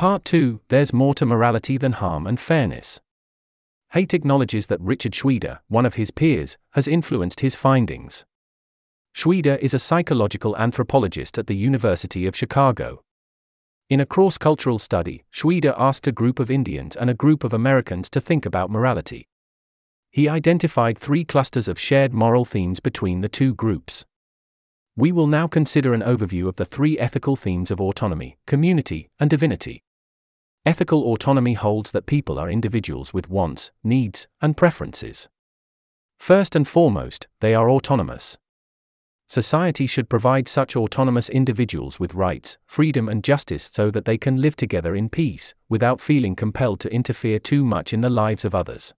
Part 2 There's more to morality than harm and fairness. Haidt acknowledges that Richard Shweder, one of his peers, has influenced his findings. Shweder is a psychological anthropologist at the University of Chicago. In a cross cultural study, Shweder asked a group of Indians and a group of Americans to think about morality. He identified three clusters of shared moral themes between the two groups. We will now consider an overview of the three ethical themes of autonomy, community, and divinity. Ethical autonomy holds that people are individuals with wants, needs, and preferences. First and foremost, they are autonomous. Society should provide such autonomous individuals with rights, freedom, and justice so that they can live together in peace, without feeling compelled to interfere too much in the lives of others.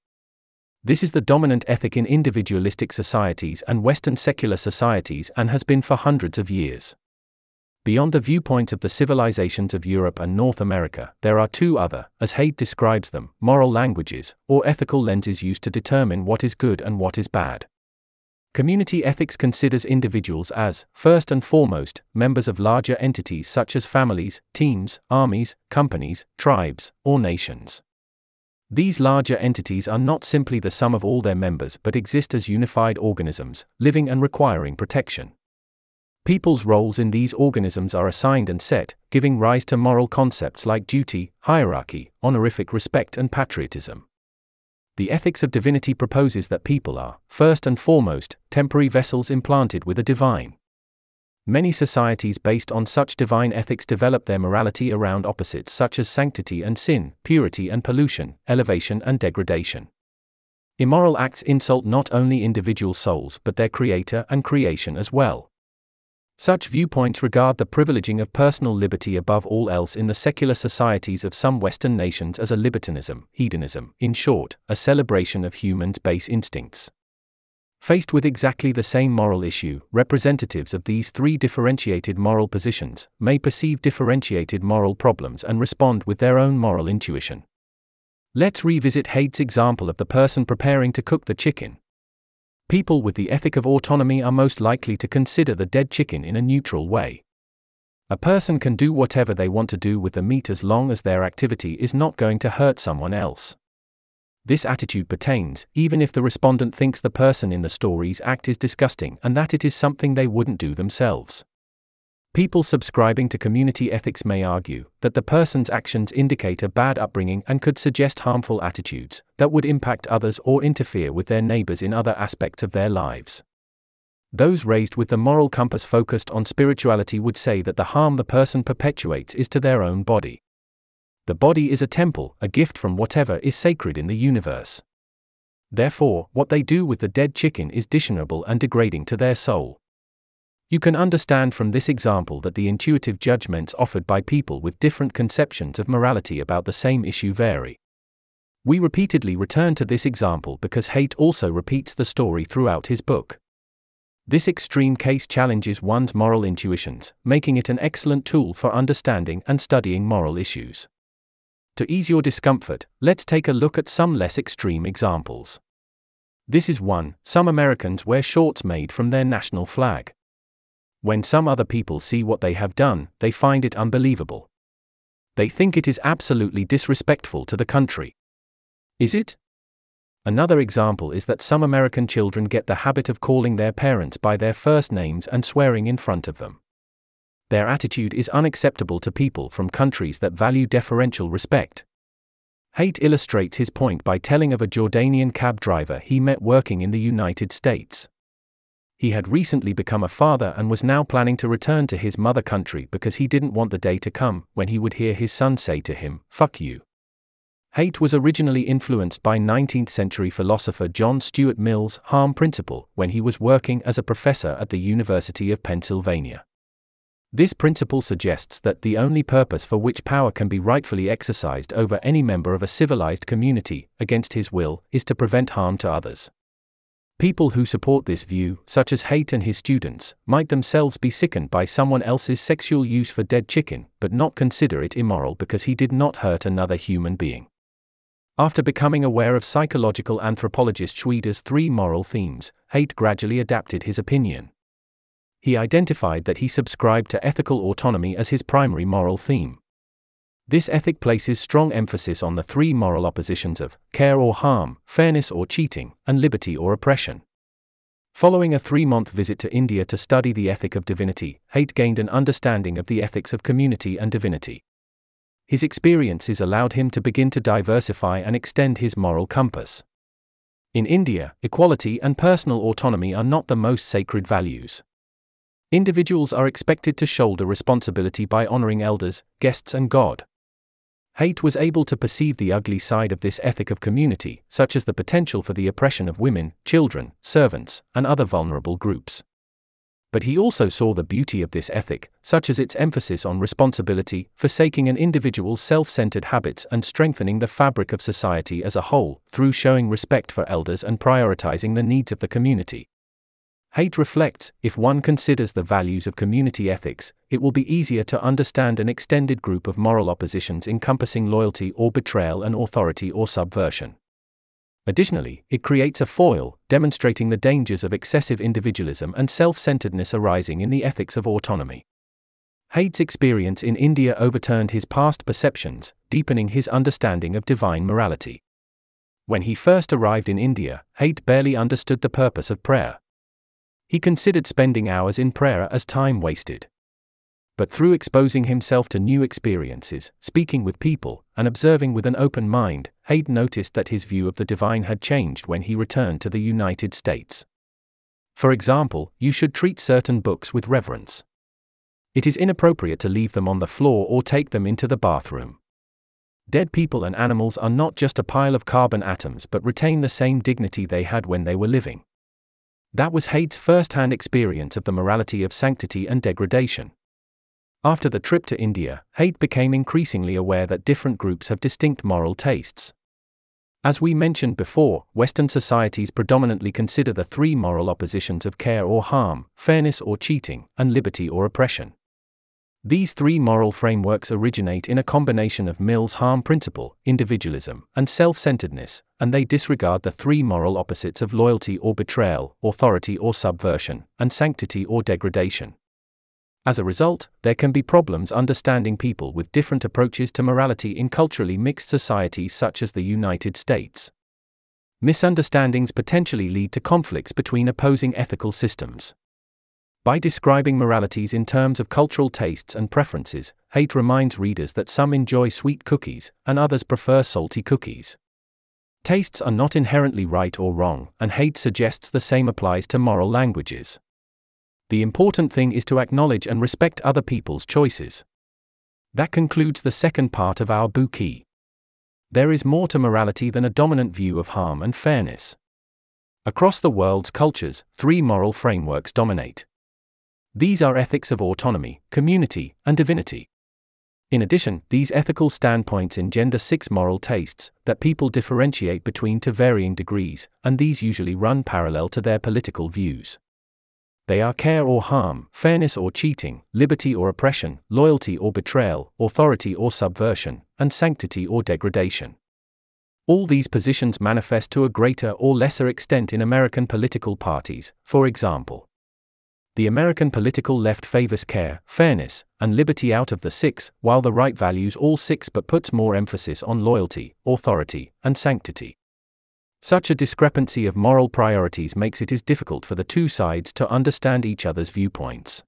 This is the dominant ethic in individualistic societies and Western secular societies and has been for hundreds of years. Beyond the viewpoints of the civilizations of Europe and North America, there are two other, as Haidt describes them, moral languages, or ethical lenses used to determine what is good and what is bad. Community ethics considers individuals as, first and foremost, members of larger entities such as families, teams, armies, companies, tribes, or nations. These larger entities are not simply the sum of all their members but exist as unified organisms, living and requiring protection. People's roles in these organisms are assigned and set, giving rise to moral concepts like duty, hierarchy, honorific respect, and patriotism. The ethics of divinity proposes that people are, first and foremost, temporary vessels implanted with a divine. Many societies based on such divine ethics develop their morality around opposites such as sanctity and sin, purity and pollution, elevation and degradation. Immoral acts insult not only individual souls but their creator and creation as well. Such viewpoints regard the privileging of personal liberty above all else in the secular societies of some Western nations as a libertinism, hedonism, in short, a celebration of humans' base instincts. Faced with exactly the same moral issue, representatives of these three differentiated moral positions may perceive differentiated moral problems and respond with their own moral intuition. Let's revisit Haidt's example of the person preparing to cook the chicken. People with the ethic of autonomy are most likely to consider the dead chicken in a neutral way. A person can do whatever they want to do with the meat as long as their activity is not going to hurt someone else. This attitude pertains, even if the respondent thinks the person in the story's act is disgusting and that it is something they wouldn't do themselves. People subscribing to community ethics may argue that the person's actions indicate a bad upbringing and could suggest harmful attitudes that would impact others or interfere with their neighbors in other aspects of their lives. Those raised with the moral compass focused on spirituality would say that the harm the person perpetuates is to their own body. The body is a temple, a gift from whatever is sacred in the universe. Therefore, what they do with the dead chicken is dishonorable and degrading to their soul. You can understand from this example that the intuitive judgments offered by people with different conceptions of morality about the same issue vary. We repeatedly return to this example because Haidt also repeats the story throughout his book. This extreme case challenges one's moral intuitions, making it an excellent tool for understanding and studying moral issues. To ease your discomfort, let's take a look at some less extreme examples. This is one some Americans wear shorts made from their national flag. When some other people see what they have done, they find it unbelievable. They think it is absolutely disrespectful to the country. Is it? Another example is that some American children get the habit of calling their parents by their first names and swearing in front of them their attitude is unacceptable to people from countries that value deferential respect. Haidt illustrates his point by telling of a Jordanian cab driver he met working in the United States. He had recently become a father and was now planning to return to his mother country because he didn't want the day to come when he would hear his son say to him, Fuck you. Haidt was originally influenced by 19th century philosopher John Stuart Mill's harm principle when he was working as a professor at the University of Pennsylvania. This principle suggests that the only purpose for which power can be rightfully exercised over any member of a civilized community, against his will, is to prevent harm to others. People who support this view, such as Haidt and his students, might themselves be sickened by someone else's sexual use for dead chicken, but not consider it immoral because he did not hurt another human being. After becoming aware of psychological anthropologist Shweder's three moral themes, Haidt gradually adapted his opinion he identified that he subscribed to ethical autonomy as his primary moral theme. This ethic places strong emphasis on the three moral oppositions of care or harm, fairness or cheating, and liberty or oppression. Following a three month visit to India to study the ethic of divinity, Haidt gained an understanding of the ethics of community and divinity. His experiences allowed him to begin to diversify and extend his moral compass. In India, equality and personal autonomy are not the most sacred values. Individuals are expected to shoulder responsibility by honoring elders, guests, and God. Haidt was able to perceive the ugly side of this ethic of community, such as the potential for the oppression of women, children, servants, and other vulnerable groups. But he also saw the beauty of this ethic, such as its emphasis on responsibility, forsaking an individual's self centered habits, and strengthening the fabric of society as a whole, through showing respect for elders and prioritizing the needs of the community. Haidt reflects if one considers the values of community ethics, it will be easier to understand an extended group of moral oppositions encompassing loyalty or betrayal and authority or subversion. Additionally, it creates a foil, demonstrating the dangers of excessive individualism and self centeredness arising in the ethics of autonomy. Haidt's experience in India overturned his past perceptions, deepening his understanding of divine morality. When he first arrived in India, Haidt barely understood the purpose of prayer. He considered spending hours in prayer as time wasted. But through exposing himself to new experiences, speaking with people, and observing with an open mind, Haidt noticed that his view of the divine had changed when he returned to the United States. For example, you should treat certain books with reverence. It is inappropriate to leave them on the floor or take them into the bathroom. Dead people and animals are not just a pile of carbon atoms but retain the same dignity they had when they were living. That was Haidt's first hand experience of the morality of sanctity and degradation. After the trip to India, Haidt became increasingly aware that different groups have distinct moral tastes. As we mentioned before, Western societies predominantly consider the three moral oppositions of care or harm, fairness or cheating, and liberty or oppression. These three moral frameworks originate in a combination of Mill's harm principle, individualism, and self centeredness, and they disregard the three moral opposites of loyalty or betrayal, authority or subversion, and sanctity or degradation. As a result, there can be problems understanding people with different approaches to morality in culturally mixed societies such as the United States. Misunderstandings potentially lead to conflicts between opposing ethical systems. By describing moralities in terms of cultural tastes and preferences, Haidt reminds readers that some enjoy sweet cookies, and others prefer salty cookies. Tastes are not inherently right or wrong, and Haidt suggests the same applies to moral languages. The important thing is to acknowledge and respect other people's choices. That concludes the second part of our Bookey. There is more to morality than a dominant view of harm and fairness. Across the world's cultures, three moral frameworks dominate. These are ethics of autonomy, community, and divinity. In addition, these ethical standpoints engender six moral tastes that people differentiate between to varying degrees, and these usually run parallel to their political views. They are care or harm, fairness or cheating, liberty or oppression, loyalty or betrayal, authority or subversion, and sanctity or degradation. All these positions manifest to a greater or lesser extent in American political parties, for example the American political left favors care, fairness, and liberty out of the six, while the right values all six but puts more emphasis on loyalty, authority, and sanctity. Such a discrepancy of moral priorities makes it is difficult for the two sides to understand each other's viewpoints.